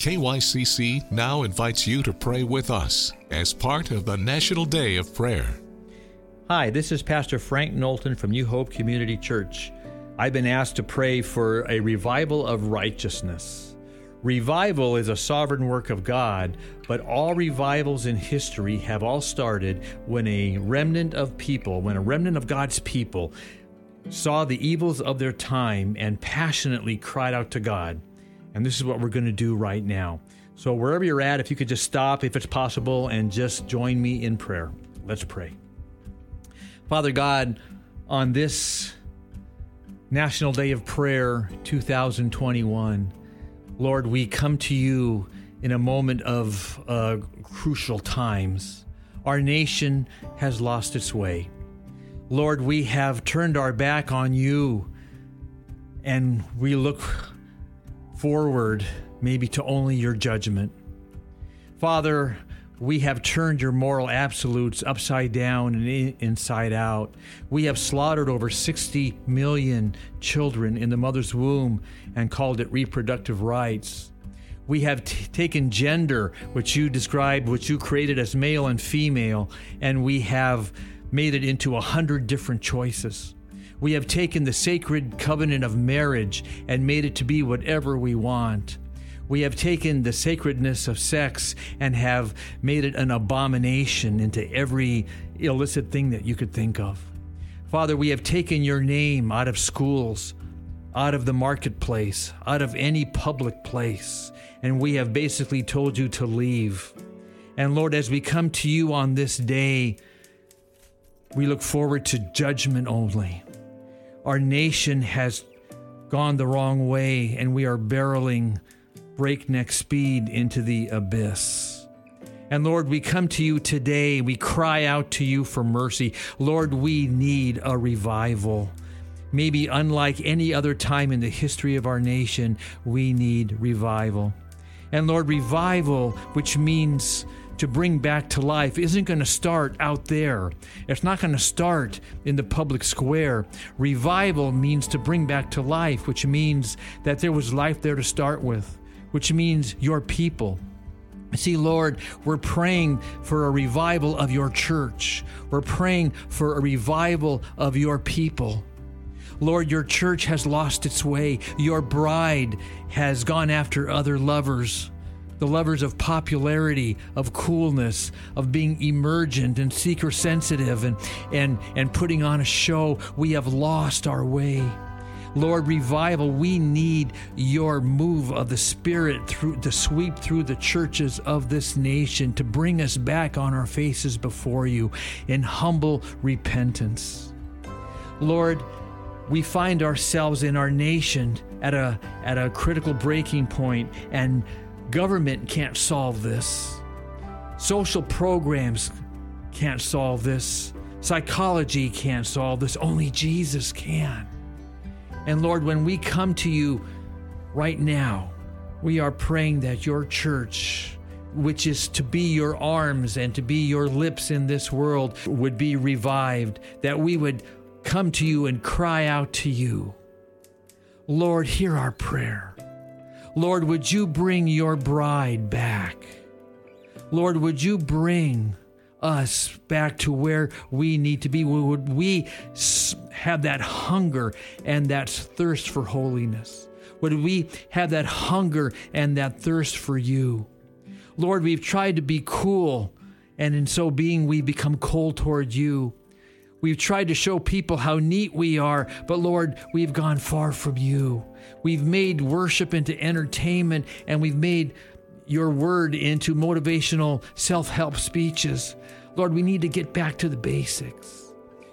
KYCC now invites you to pray with us as part of the National Day of Prayer. Hi, this is Pastor Frank Nolton from New Hope Community Church. I've been asked to pray for a revival of righteousness. Revival is a sovereign work of God, but all revivals in history have all started when a remnant of people, when a remnant of God's people saw the evils of their time and passionately cried out to God. And this is what we're going to do right now. So, wherever you're at, if you could just stop, if it's possible, and just join me in prayer. Let's pray. Father God, on this National Day of Prayer 2021, Lord, we come to you in a moment of uh, crucial times. Our nation has lost its way. Lord, we have turned our back on you and we look forward maybe to only your judgment. Father, we have turned your moral absolutes upside down and inside out. We have slaughtered over 60 million children in the mother's womb and called it reproductive rights. We have t- taken gender, which you described, which you created as male and female, and we have made it into a hundred different choices. We have taken the sacred covenant of marriage and made it to be whatever we want. We have taken the sacredness of sex and have made it an abomination into every illicit thing that you could think of. Father, we have taken your name out of schools, out of the marketplace, out of any public place, and we have basically told you to leave. And Lord, as we come to you on this day, we look forward to judgment only. Our nation has gone the wrong way, and we are barreling breakneck speed into the abyss. And Lord, we come to you today. We cry out to you for mercy. Lord, we need a revival. Maybe unlike any other time in the history of our nation, we need revival. And Lord, revival, which means to bring back to life isn't going to start out there. It's not going to start in the public square. Revival means to bring back to life, which means that there was life there to start with, which means your people. See, Lord, we're praying for a revival of your church. We're praying for a revival of your people. Lord, your church has lost its way. Your bride has gone after other lovers the lovers of popularity, of coolness, of being emergent and seeker sensitive and, and, and putting on a show, we have lost our way. Lord, revival, we need your move of the Spirit through to sweep through the churches of this nation to bring us back on our faces before you in humble repentance. Lord, we find ourselves in our nation at a at a critical breaking point and Government can't solve this. Social programs can't solve this. Psychology can't solve this. Only Jesus can. And Lord, when we come to you right now, we are praying that your church, which is to be your arms and to be your lips in this world, would be revived, that we would come to you and cry out to you. Lord, hear our prayer. Lord, would you bring your bride back? Lord, would you bring us back to where we need to be? Would we have that hunger and that thirst for holiness? Would we have that hunger and that thirst for you? Lord, we've tried to be cool, and in so being, we become cold toward you. We've tried to show people how neat we are, but Lord, we've gone far from you. We've made worship into entertainment and we've made your word into motivational self help speeches. Lord, we need to get back to the basics.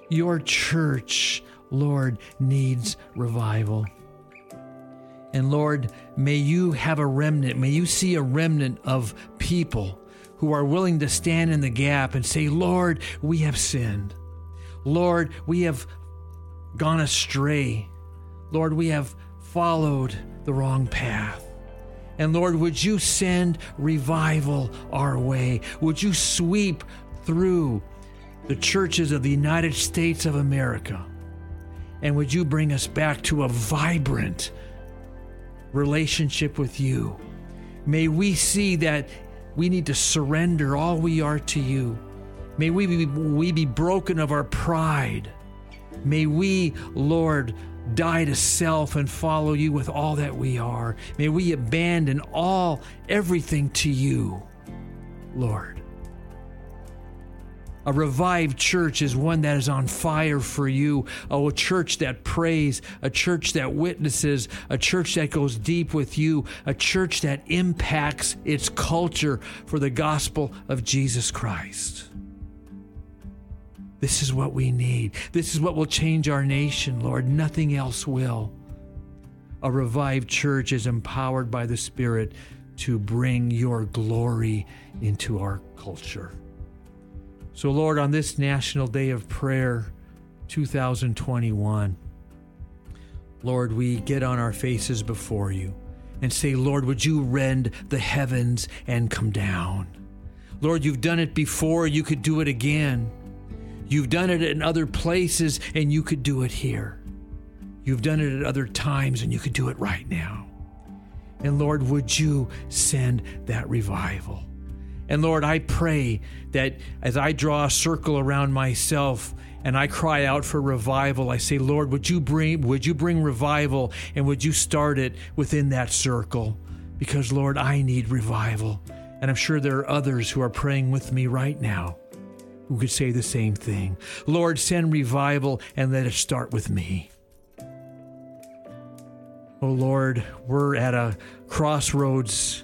Your church, Lord, needs revival. And Lord, may you have a remnant, may you see a remnant of people who are willing to stand in the gap and say, Lord, we have sinned. Lord, we have gone astray. Lord, we have followed the wrong path. And Lord, would you send revival our way? Would you sweep through the churches of the United States of America? And would you bring us back to a vibrant relationship with you? May we see that we need to surrender all we are to you. May we be, we be broken of our pride. May we, Lord, die to self and follow you with all that we are. May we abandon all, everything to you, Lord. A revived church is one that is on fire for you. A church that prays, a church that witnesses, a church that goes deep with you, a church that impacts its culture for the gospel of Jesus Christ. This is what we need. This is what will change our nation, Lord. Nothing else will. A revived church is empowered by the Spirit to bring your glory into our culture. So, Lord, on this National Day of Prayer 2021, Lord, we get on our faces before you and say, Lord, would you rend the heavens and come down? Lord, you've done it before, you could do it again. You've done it in other places, and you could do it here. You've done it at other times, and you could do it right now. And Lord, would you send that revival? And Lord, I pray that as I draw a circle around myself and I cry out for revival, I say, Lord, would you bring would you bring revival and would you start it within that circle? Because Lord, I need revival. And I'm sure there are others who are praying with me right now who could say the same thing. Lord, send revival and let it start with me. Oh Lord, we're at a crossroads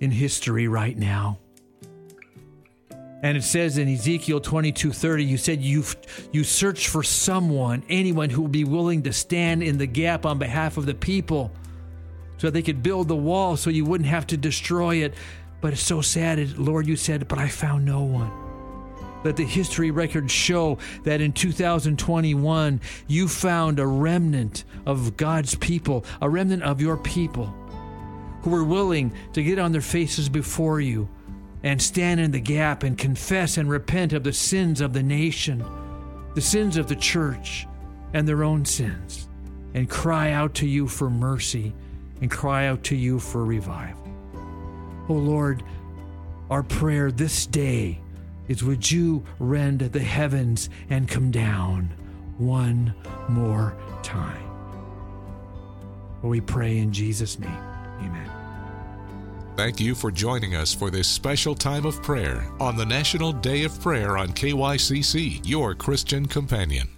in history right now. And it says in Ezekiel 22:30, you said you you search for someone, anyone who will be willing to stand in the gap on behalf of the people so they could build the wall so you wouldn't have to destroy it. But it's so sad, Lord, you said, but I found no one let the history records show that in 2021 you found a remnant of God's people, a remnant of your people who were willing to get on their faces before you and stand in the gap and confess and repent of the sins of the nation, the sins of the church, and their own sins, and cry out to you for mercy and cry out to you for revival. Oh Lord, our prayer this day is would you rend the heavens and come down one more time? Well, We pray in Jesus' name. Amen. Thank you for joining us for this special time of prayer on the National Day of Prayer on KYCC, your Christian companion.